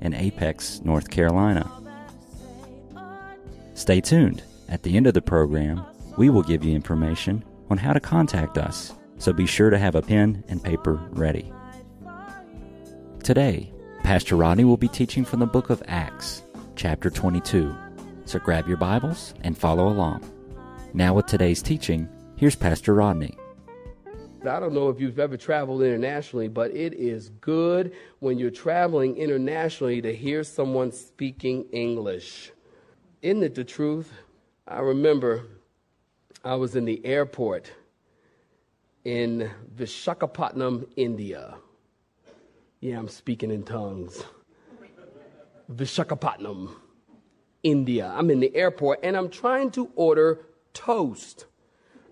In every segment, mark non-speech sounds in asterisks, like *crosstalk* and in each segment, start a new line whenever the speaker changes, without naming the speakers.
in Apex, North Carolina. Stay tuned. At the end of the program, we will give you information on how to contact us, so be sure to have a pen and paper ready. Today, Pastor Rodney will be teaching from the book of Acts, chapter 22. So grab your Bibles and follow along. Now, with today's teaching, here's Pastor Rodney.
I don't know if you've ever traveled internationally, but it is good when you're traveling internationally to hear someone speaking English. Isn't it the truth? I remember I was in the airport in Vishakhapatnam, India. Yeah, I'm speaking in tongues. Vishakhapatnam, India. I'm in the airport and I'm trying to order toast.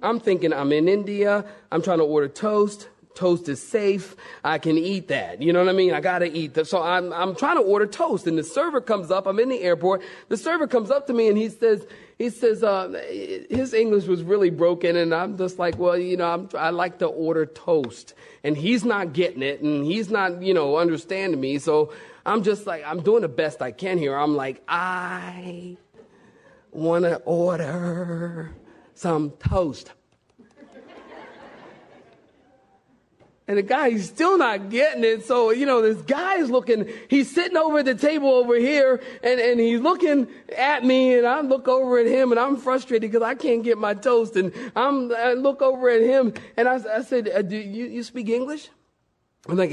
I'm thinking I'm in India. I'm trying to order toast. Toast is safe. I can eat that. You know what I mean? I gotta eat that. So I'm, I'm trying to order toast and the server comes up. I'm in the airport. The server comes up to me and he says, he says, uh, his English was really broken and I'm just like, well, you know, I'm, I like to order toast and he's not getting it and he's not, you know, understanding me. So I'm just like, I'm doing the best I can here. I'm like, I want to order some toast. And the guy, he's still not getting it. So, you know, this guy is looking, he's sitting over at the table over here and, and he's looking at me and I look over at him and I'm frustrated because I can't get my toast. And I'm, I look over at him and I, I said, uh, do you, you speak English? I'm like,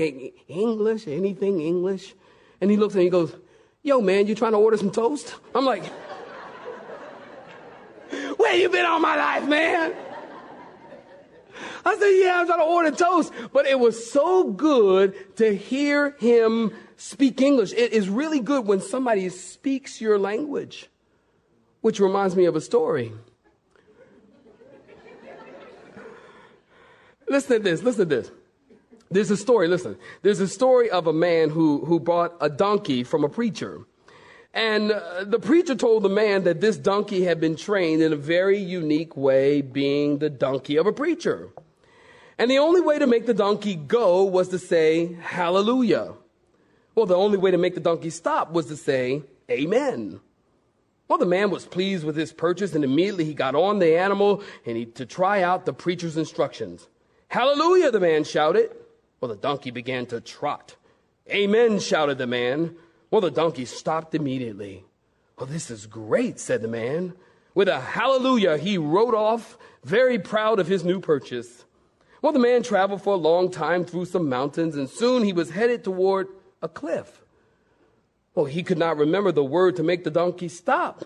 English, anything English? And he looks and he goes, yo man, you trying to order some toast? I'm like, where you been all my life, man? I said, yeah, I'm trying to order toast. But it was so good to hear him speak English. It is really good when somebody speaks your language, which reminds me of a story. listen to this, listen to this. There's a story, listen. There's a story of a man who, who bought a donkey from a preacher. And uh, the preacher told the man that this donkey had been trained in a very unique way, being the donkey of a preacher. And the only way to make the donkey go was to say, Hallelujah. Well, the only way to make the donkey stop was to say, Amen. Well, the man was pleased with his purchase, and immediately he got on the animal and he, to try out the preacher's instructions. Hallelujah, the man shouted. Well, the donkey began to trot. Amen, shouted the man. Well, the donkey stopped immediately. Well, this is great, said the man. With a hallelujah, he rode off, very proud of his new purchase. Well, the man traveled for a long time through some mountains, and soon he was headed toward a cliff. Well, he could not remember the word to make the donkey stop.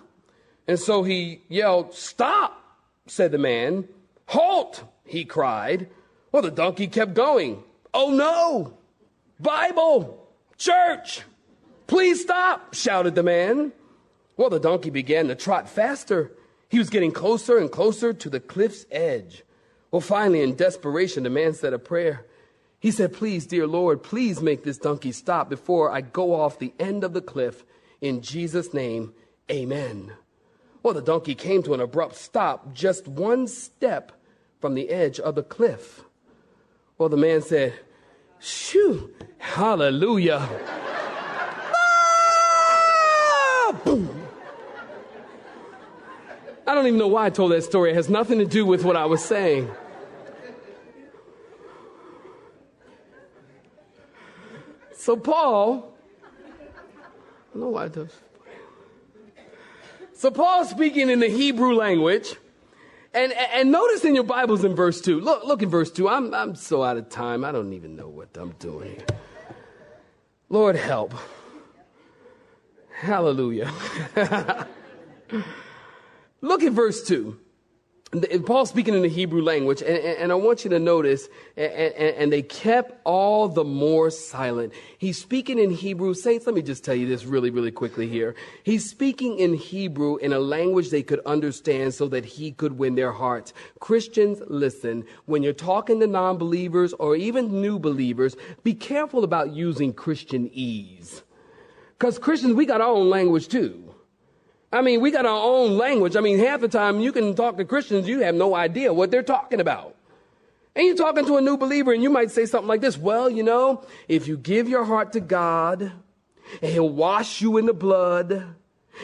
And so he yelled, Stop, said the man. Halt, he cried. Well, the donkey kept going. Oh no! Bible! Church! Please stop, shouted the man. Well, the donkey began to trot faster. He was getting closer and closer to the cliff's edge. Well, finally, in desperation, the man said a prayer. He said, Please, dear Lord, please make this donkey stop before I go off the end of the cliff. In Jesus' name, amen. Well, the donkey came to an abrupt stop just one step from the edge of the cliff. Well, the man said, Shoo, hallelujah. Boom. I don't even know why I told that story. It has nothing to do with what I was saying. So, Paul, I don't know why I does. So, Paul speaking in the Hebrew language, and, and notice in your Bibles in verse 2. Look, look in verse 2. I'm, I'm so out of time. I don't even know what I'm doing. Lord, help. Hallelujah. Look at verse 2. the- Paul's speaking in the Hebrew language, and, and, I want you to notice, and, and, they kept all the more silent. He's speaking in Hebrew. Saints, let me just tell you this really, really quickly here. He's speaking in Hebrew in a language they could understand so that he could win their hearts. Christians, listen, when you're talking to non believers or even new believers, be careful about using Christianese. Because Christians, we got our own language too. I mean, we got our own language. I mean, half the time you can talk to Christians, you have no idea what they're talking about. And you're talking to a new believer, and you might say something like this Well, you know, if you give your heart to God, and He'll wash you in the blood,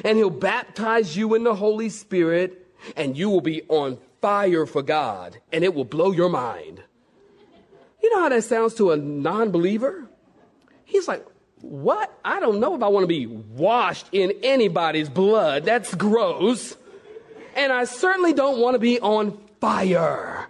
and He'll baptize you in the Holy Spirit, and you will be on fire for God, and it will blow your mind. You know how that sounds to a non believer? He's like, what? I don't know if I want to be washed in anybody's blood. That's gross. And I certainly don't want to be on fire.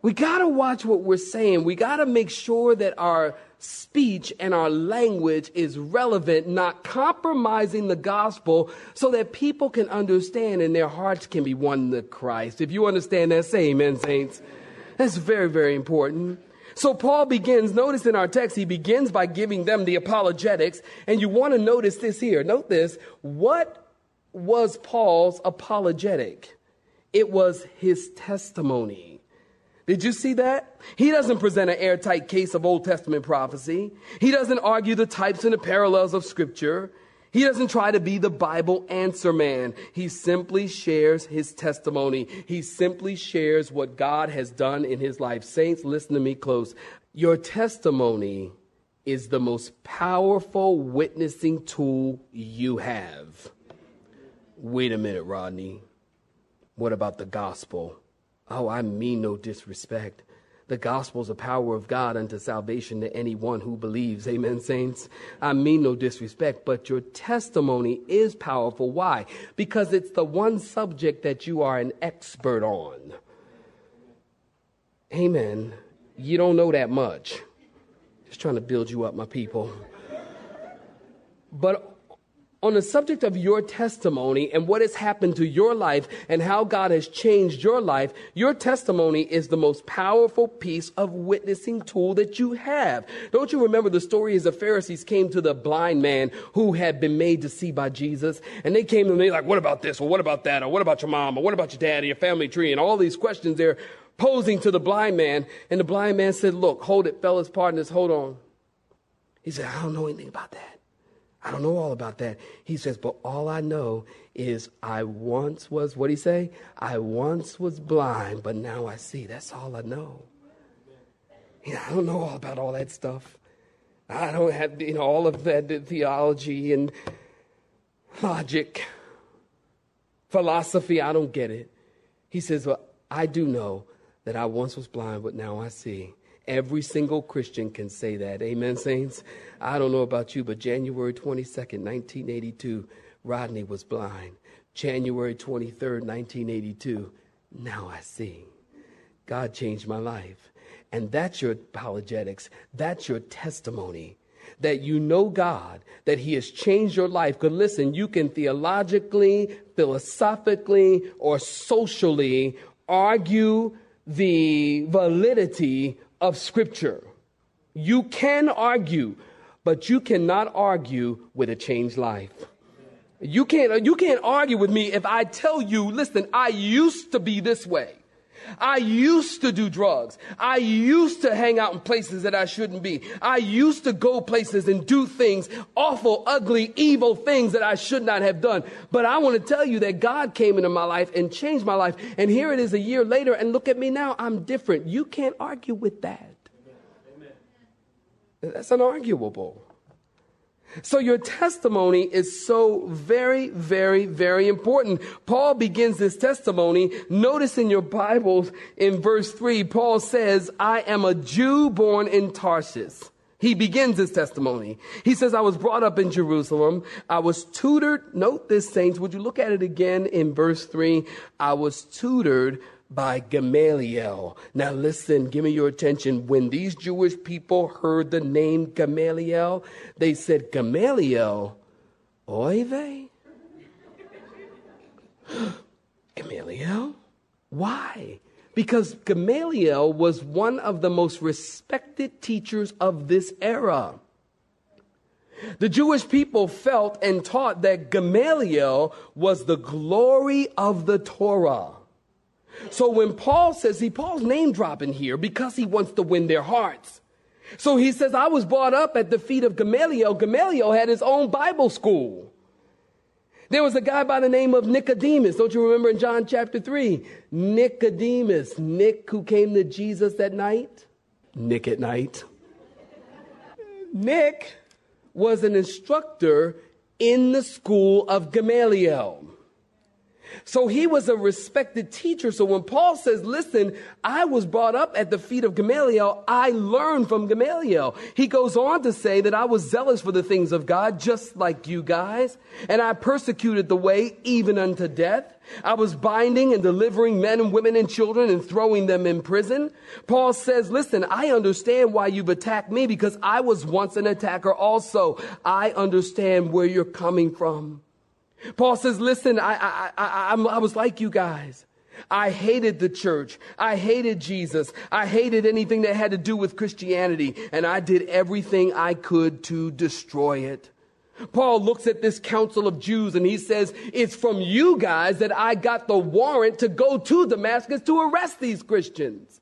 We got to watch what we're saying. We got to make sure that our speech and our language is relevant, not compromising the gospel so that people can understand and their hearts can be won to Christ. If you understand that, say amen, saints. That's very, very important. So Paul begins, notice in our text, he begins by giving them the apologetics. And you want to notice this here. Note this. What was Paul's apologetic? It was his testimony. Did you see that? He doesn't present an airtight case of Old Testament prophecy. He doesn't argue the types and the parallels of Scripture. He doesn't try to be the Bible answer man. He simply shares his testimony. He simply shares what God has done in his life. Saints, listen to me close. Your testimony is the most powerful witnessing tool you have. Wait a minute, Rodney. What about the gospel? Oh, I mean no disrespect. The gospel is the power of God unto salvation to anyone who believes. Amen, saints. I mean no disrespect, but your testimony is powerful. Why? Because it's the one subject that you are an expert on. Amen. You don't know that much. Just trying to build you up, my people. But on the subject of your testimony and what has happened to your life and how God has changed your life, your testimony is the most powerful piece of witnessing tool that you have. Don't you remember the story as the Pharisees came to the blind man who had been made to see by Jesus? And they came to they like, what about this? Or what about that? Or what about your mom? Or what about your dad? Or your family tree? And all these questions they're posing to the blind man. And the blind man said, look, hold it, fellas, partners, hold on. He said, I don't know anything about that. I don't know all about that. He says, but all I know is I once was, what he say? I once was blind, but now I see. That's all I know. You know, I don't know all about all that stuff. I don't have, you know, all of that theology and logic, philosophy. I don't get it. He says, well, I do know that I once was blind, but now I see. Every single Christian can say that. Amen, saints? I don't know about you, but January 22nd, 1982, Rodney was blind. January 23rd, 1982, now I see. God changed my life. And that's your apologetics. That's your testimony. That you know God, that He has changed your life. Because listen, you can theologically, philosophically, or socially argue the validity of Scripture. You can argue, but you cannot argue with a changed life. You can't, you can't argue with me if I tell you, listen, I used to be this way. I used to do drugs. I used to hang out in places that I shouldn't be. I used to go places and do things, awful, ugly, evil things that I should not have done. But I want to tell you that God came into my life and changed my life. And here it is a year later, and look at me now. I'm different. You can't argue with that. Amen. That's unarguable. So your testimony is so very, very, very important. Paul begins this testimony. Notice in your Bibles in verse three, Paul says, I am a Jew born in Tarshish. He begins his testimony. He says, I was brought up in Jerusalem. I was tutored. Note this, saints. Would you look at it again in verse three? I was tutored by Gamaliel. Now listen, give me your attention. When these Jewish people heard the name Gamaliel, they said, Gamaliel, oy vey? *gasps* Gamaliel? Why? Because Gamaliel was one of the most respected teachers of this era. The Jewish people felt and taught that Gamaliel was the glory of the Torah. So when Paul says, see, Paul's name dropping here because he wants to win their hearts. So he says, I was brought up at the feet of Gamaliel. Gamaliel had his own Bible school. There was a guy by the name of Nicodemus. Don't you remember in John chapter 3? Nicodemus, Nick who came to Jesus that night. Nick at night. Nick was an instructor in the school of Gamaliel. So he was a respected teacher. So when Paul says, listen, I was brought up at the feet of Gamaliel, I learned from Gamaliel. He goes on to say that I was zealous for the things of God, just like you guys, and I persecuted the way even unto death. I was binding and delivering men and women and children and throwing them in prison. Paul says, listen, I understand why you've attacked me because I was once an attacker also. I understand where you're coming from. Paul says, listen, I, I, I, I, was like you guys. I hated the church. I hated Jesus. I hated anything that had to do with Christianity. And I did everything I could to destroy it. Paul looks at this council of Jews and he says, it's from you guys that I got the warrant to go to Damascus to arrest these Christians.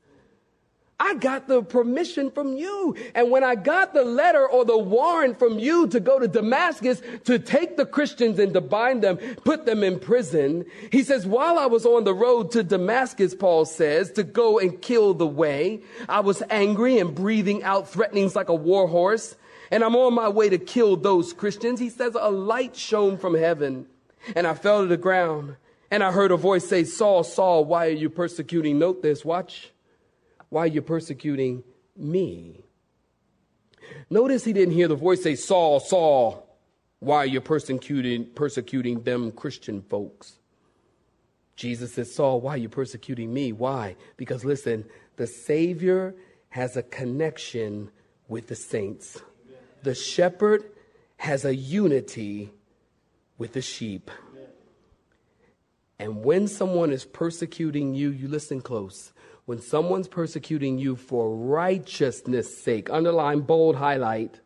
I got the permission from you. And when I got the letter or the warrant from you to go to Damascus to take the Christians and to bind them, put them in prison, he says, while I was on the road to Damascus, Paul says, to go and kill the way, I was angry and breathing out threatenings like a war horse. And I'm on my way to kill those Christians. He says, a light shone from heaven and I fell to the ground and I heard a voice say, Saul, Saul, why are you persecuting? Note this, watch why are you persecuting me? Notice he didn't hear the voice say, Saul, Saul, why are you persecuting, persecuting them Christian folks? Jesus said, Saul, why are you persecuting me? Why? Because listen, the Savior has a connection with the saints. The shepherd has a unity with the sheep. And when someone is persecuting you, you listen close when someone's persecuting you for righteousness' sake, underline, bold, highlight,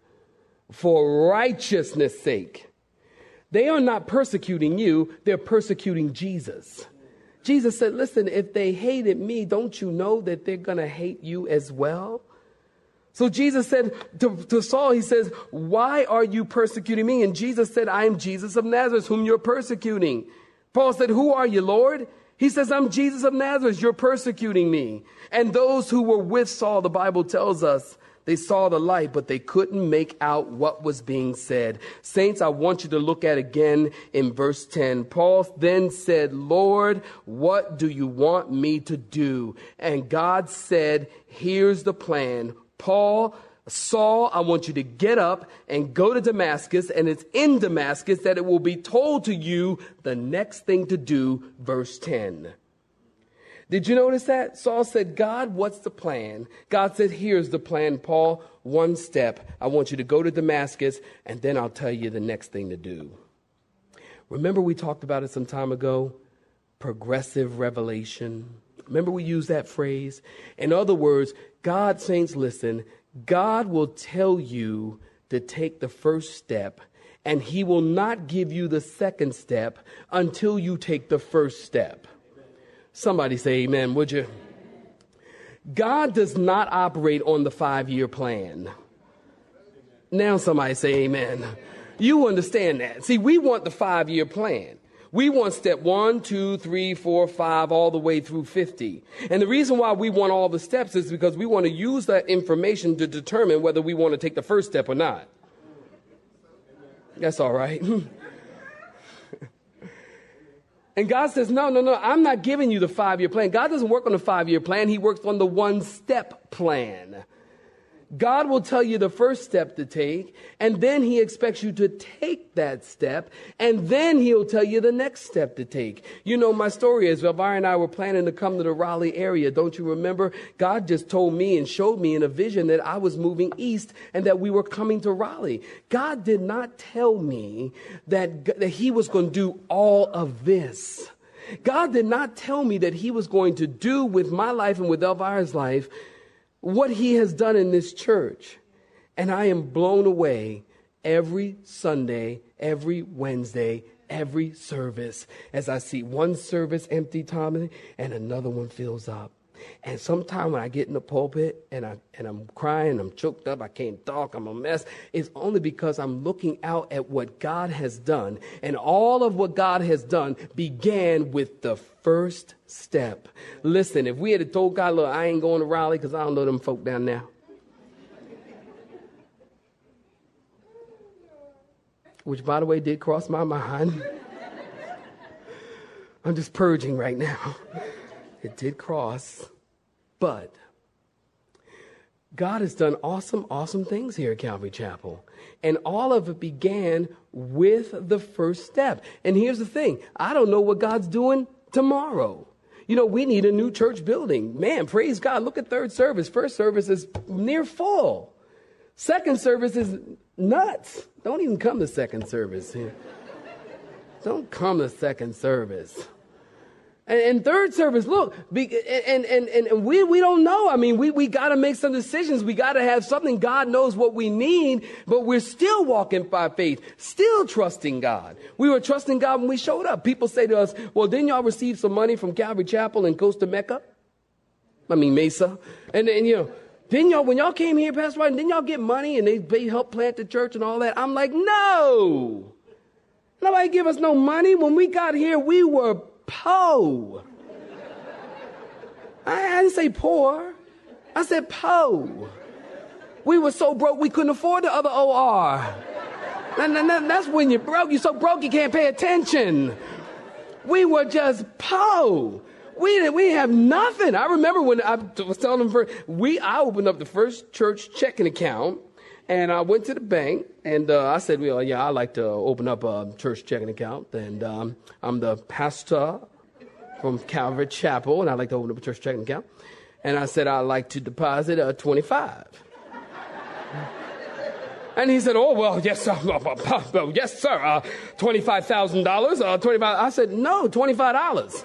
for righteousness' sake, they are not persecuting you, they're persecuting Jesus. Jesus said, Listen, if they hated me, don't you know that they're going to hate you as well? So Jesus said to, to, Saul, He says, Why are you persecuting me? And Jesus said, I am Jesus of Nazareth, whom you're persecuting. Paul said, Who are you, Lord? He says, I'm Jesus of Nazareth. You're persecuting me. And those who were with Saul, the Bible tells us, they saw the light, but they couldn't make out what was being said. Saints, I want you to look at again in verse 10. Paul then said, Lord, what do you want me to do? And God said, here's the plan. Paul, Saul, I want you to get up and go to Damascus, and it's in Damascus that it will be told to you the next thing to do, verse 10. Did you notice that? Saul said, God, what's the plan? God said, Here's the plan, Paul. One step. I want you to go to Damascus, and then I'll tell you the next thing to do. Remember, we talked about it some time ago? Progressive revelation. Remember, we used that phrase? In other words, God, saints, listen, God will tell you to take the first step, and He will not give you the second step until you take the first step. Somebody say amen, would you? God does not operate on the five year plan. Now somebody say amen. You understand that. See, we want the five year plan. We want step one, two, three, four, five, all the way through 50. And the reason why we want all the steps is because we want to use that information to determine whether we want to take the first step or not. That's all right. *laughs* and God says, No, no, no, I'm not giving you the five year plan. God doesn't work on the five year plan, He works on the one step plan. God will tell you the first step to take, and then He expects you to take that step, and then He'll tell you the next step to take. You know, my story is Elvira and I were planning to come to the Raleigh area. Don't you remember? God just told me and showed me in a vision that I was moving east and that we were coming to Raleigh. God did not tell me that, that He was going to do all of this. God did not tell me that He was going to do with my life and with Elvira's life what He has done in this church. And I am blown away every Sunday, every Wednesday, every service as I see one service empty, Tommy, and another one fills up. And sometimes when I get in the pulpit and, I, and I'm crying, I'm choked up, I can't talk, I'm a mess, it's only because I'm looking out at what God has done. And all of what God has done began with the first step. Listen, if we had told God, look, I ain't going to Raleigh because I don't know them folk down there. Which, by the way, did cross my mind. *laughs* I'm just purging right now. It did cross. But God has done awesome, awesome things here at Calvary Chapel. And all of it began with the first step. And here's the thing I don't know what God's doing tomorrow. You know, we need a new church building. Man, praise God. Look at third service. First service is near full. Second service is nuts. Don't even come to second service. *laughs* Don't come to second service. And, and third service, look, be, and, and, and we, we don't know. I mean, we, we got to make some decisions. We got to have something. God knows what we need, but we're still walking by faith, still trusting God. We were trusting God when we showed up. People say to us, well, didn't y'all receive some money from Calvary Chapel in Costa Mecca? I mean, Mesa. And, and you know, didn't y'all, when y'all came here, Pastor White, didn't y'all get money and they, they helped plant the church and all that? I'm like, no. Nobody give us no money. When we got here, we were po. I, didn't say poor. I said po. We were so broke we couldn't afford the other OR. And that's when you're broke. You're so broke you can't pay attention. We were just po. We didn't, we have nothing. I remember when I was telling them for we I opened up the first church checking account and I went to the bank and uh, I said, well, yeah, I like to open up a church checking account. And um, I'm the pastor from Calvary Chapel, and I like to open up a church checking account. And I said, I'd like to deposit a 25. And he said, "Oh well, yes, sir. yes, sir. Uh, Twenty-five thousand dollars. Uh, Twenty-five. I said, "No, twenty-five dollars.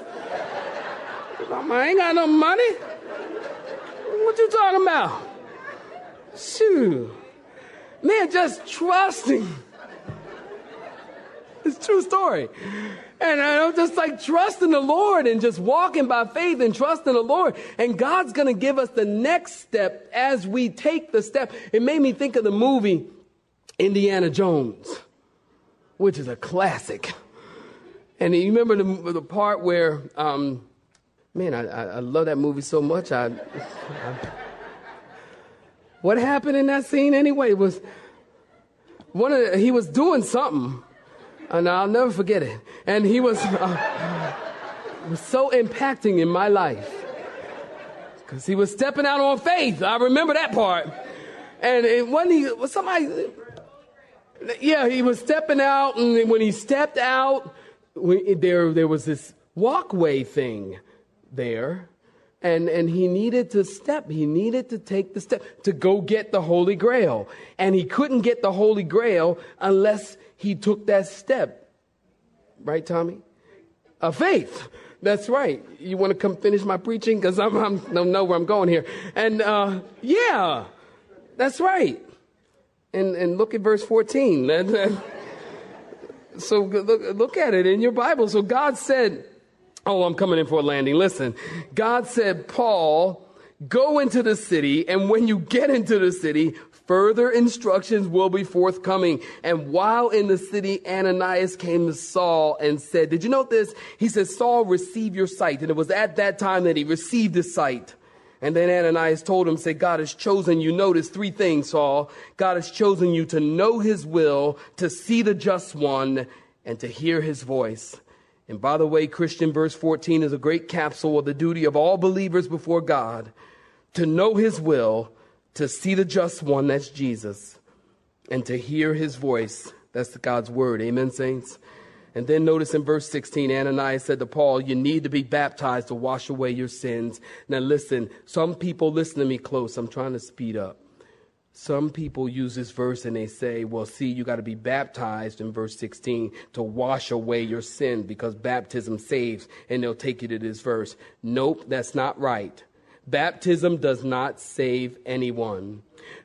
I ain't got no money. What you talking about? Shoot." Man, just trusting. It's true story. And I'm just like trusting the Lord and just walking by faith and trusting the Lord. And God's going to give us the next step as we take the step. It made me think of the movie Indiana Jones, which is a classic. And you remember the, the part where, um, man, I, I, love that movie so much. I, *laughs* I what happened in that scene anyway? It was one of the, he was doing something, and I'll never forget it. And he was, uh, was so impacting in my life because he was stepping out on faith. I remember that part. And it, when he was somebody, yeah, he was stepping out, and when he stepped out, there there was this walkway thing there and, and he needed to step. He needed to take the step to go get the Holy Grail. And he couldn't get the Holy Grail unless he took that step. Right, Tommy? A faith. That's right. You want to come finish my preaching? Because I'm, I'm, don't know where I'm going here. And uh, yeah, that's right. And, and look at verse 14. *laughs* so look, look at it in your Bible. So God said, Oh, I'm coming in for a landing. Listen, God said, Paul, go into the city, and when you get into the city, further instructions will be forthcoming. And while in the city, Ananias came to Saul and said, Did you note this? He said, Saul, receive your sight. And it was at that time that he received his sight. And then Ananias told him, say, God has chosen you. Notice three things, Saul. God has chosen you to know his will, to see the just one, and to hear his voice. And by the way, Christian verse 14 is a great capsule of the duty of all believers before God to know his will, to see the just one, that's Jesus, and to hear his voice, that's God's word. Amen, saints? And then notice in verse 16, Ananias said to Paul, You need to be baptized to wash away your sins. Now listen, some people listen to me close. I'm trying to speed up. Some people use this verse and they say, well, see, you got to be baptized in verse 16 to wash away your sin because baptism saves, and they'll take you to this verse. Nope, that's not right. Baptism does not save anyone.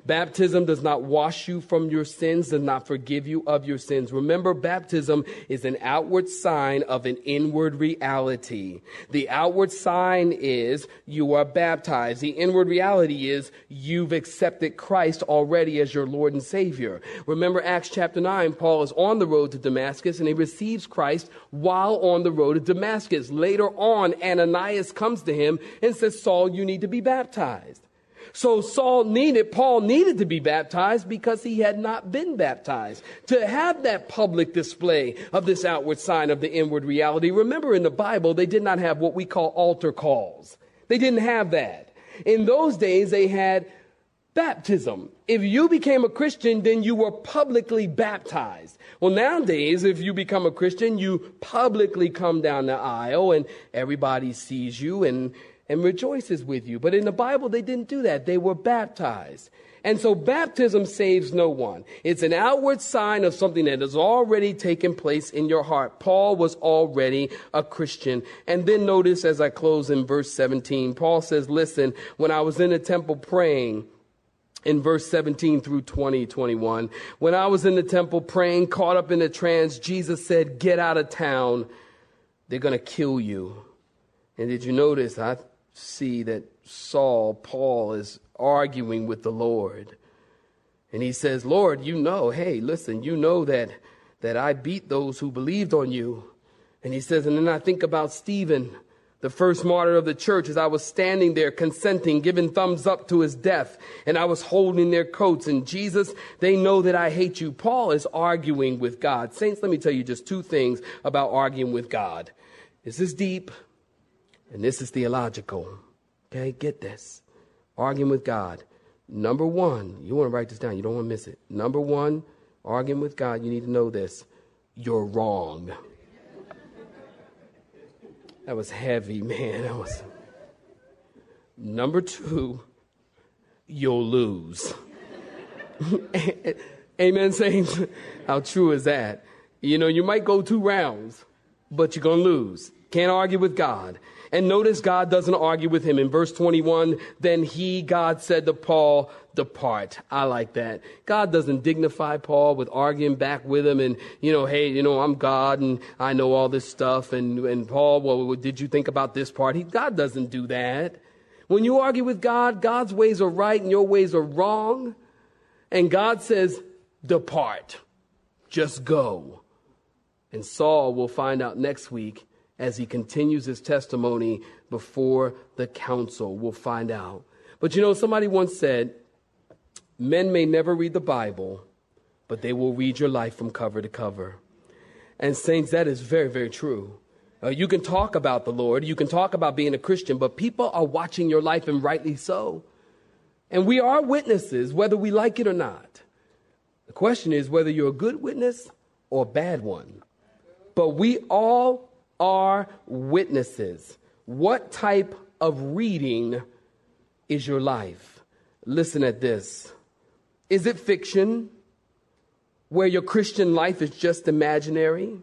Baptism does not wash you from your sins, does not forgive you of your sins. Remember, baptism is an outward sign of an inward reality. The outward sign is you are baptized. The inward reality is you've accepted Christ already as your Lord and Savior. Remember Acts chapter 9, Paul is on the road to Damascus and he receives Christ while on the road to Damascus. Later on, Ananias comes to him and says, Saul, you need to be baptized. So Saul needed, Paul needed to be baptized because he had not been baptized. To have that public display of this outward sign of the inward reality. Remember in the Bible, they did not have what we call altar calls. They didn't have that. In those days, they had baptism. If you became a Christian, then you were publicly baptized. Well, nowadays, if you become a Christian, you publicly come down the aisle and everybody sees you and and rejoices with you. But in the Bible, they didn't do that. They were baptized. And so baptism saves no one. It's an outward sign of something that has already taken place in your heart. Paul was already a Christian. And then notice as I close in verse 17, Paul says, listen, when I was in the temple praying, in verse 17 through 20, 21, when I was in the temple praying, caught up in a trance, Jesus said, get out of town. They're going to kill you. And did you notice? I see that Saul, Paul, is arguing with the Lord. And he says, Lord, you know, hey, listen, you know that, that I beat those who believed on you. And he says, and then I think about Stephen, the first martyr of the church, as I was standing there consenting, giving thumbs up to his death, and I was holding their coats. And Jesus, they know that I hate you. Paul is arguing with God. Saints, let me tell you just two things about arguing with God. Is this deep. And this is theological. Okay, get this. Arguing with God. Number one, you want to write this down, you don't want to miss it. Number one, arguing with God, you need to know this. You're wrong. That was heavy, man. That was. Number two, you'll lose. *laughs* Amen, saints. How true is that? You know, you might go two rounds, but you're going to lose. Can't argue with God. And notice God doesn't argue with him. In verse 21, then he, God said to Paul, depart. I like that. God doesn't dignify Paul with arguing back with him and, you know, hey, you know, I'm God and I know all this stuff. And, and Paul, well, did you think about this part? He, God doesn't do that. When you argue with God, God's ways are right and your ways are wrong. And God says, depart. Just go. And Saul, we'll find out next week, as he continues his testimony before the council. We'll find out. But you know, somebody once said, Men may never read the Bible, but they will read your life from cover to cover. And, saints, that is very, very true. Uh, you can talk about the Lord, you can talk about being a Christian, but people are watching your life, and rightly so. And we are witnesses, whether we like it or not. The question is whether you're a good witness or a bad one. But we all are witnesses. What type of reading is your life? Listen at this. Is it fiction where your Christian life is just imaginary?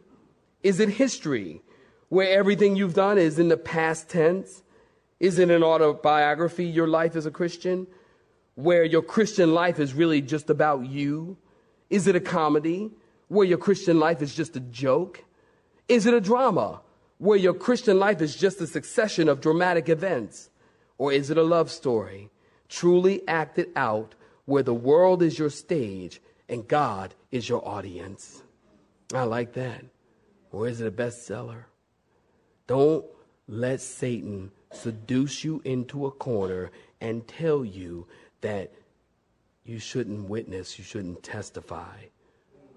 Is it history where everything you've done is in the past tense? Is it an autobiography, your life as a Christian, where your Christian life is really just about you? Is it a comedy where your Christian life is just a joke? Is it a drama where your Christian life is just a succession of dramatic events? Or is it a love story, truly acted out, where the world is your stage and God is your audience? I like that. Or is it a bestseller? Don't let Satan seduce you into a corner and tell you that you shouldn't witness, you shouldn't testify,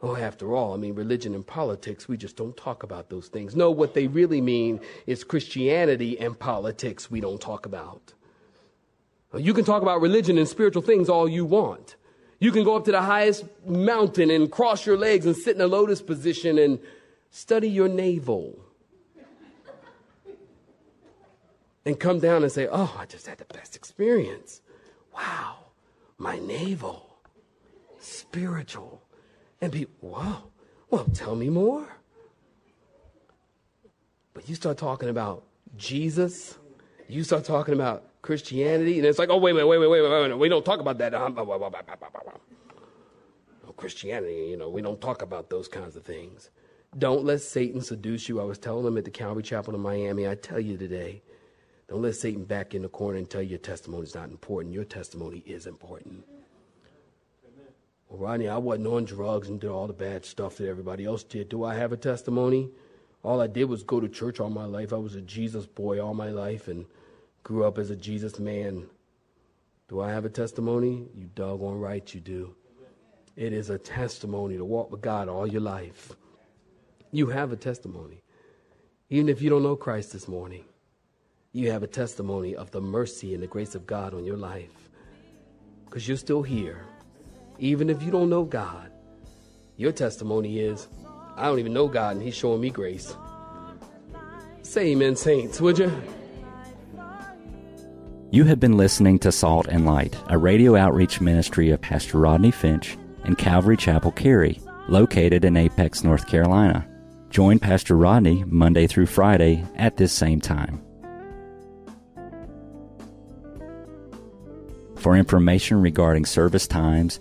Oh, after all, I mean, religion and politics, we just don't talk about those things. No, what they really mean is Christianity and politics we don't talk about. You can talk about religion and spiritual things all you want. You can go up to the highest mountain and cross your legs and sit in a lotus position and study your navel. And come down and say, Oh, I just had the best experience. Wow, my navel. spiritual. And people, whoa, well, tell me more. But you start talking about Jesus, you start talking about Christianity, and it's like, oh, wait a minute, wait, wait, wait, wait, wait, we don't talk about that. Uh, no, Christianity, you know, we don't talk about those kinds of things. Don't let Satan seduce you. I was telling them at the Calvary Chapel in Miami, I tell you today, don't let Satan back in the corner and tell you your testimony is not important. Your testimony is important. Rodney, I wasn't on drugs and did all the bad stuff that everybody else did. Do I have a testimony? All I did was go to church all my life. I was a Jesus boy all my life and grew up as a Jesus man. Do I have a testimony? You doggone right you do. It is a testimony to walk with God all your life. You have a testimony. Even if you don't know Christ this morning, you have a testimony of the mercy and the grace of God on your life. Because you're still here. Even if you don't know God, your testimony is, I don't even know God and He's showing me grace. Say amen, saints, would you?
You have been listening to Salt and Light, a radio outreach ministry of Pastor Rodney Finch and Calvary Chapel Cary, located in Apex, North Carolina. Join Pastor Rodney Monday through Friday at this same time. For information regarding service times,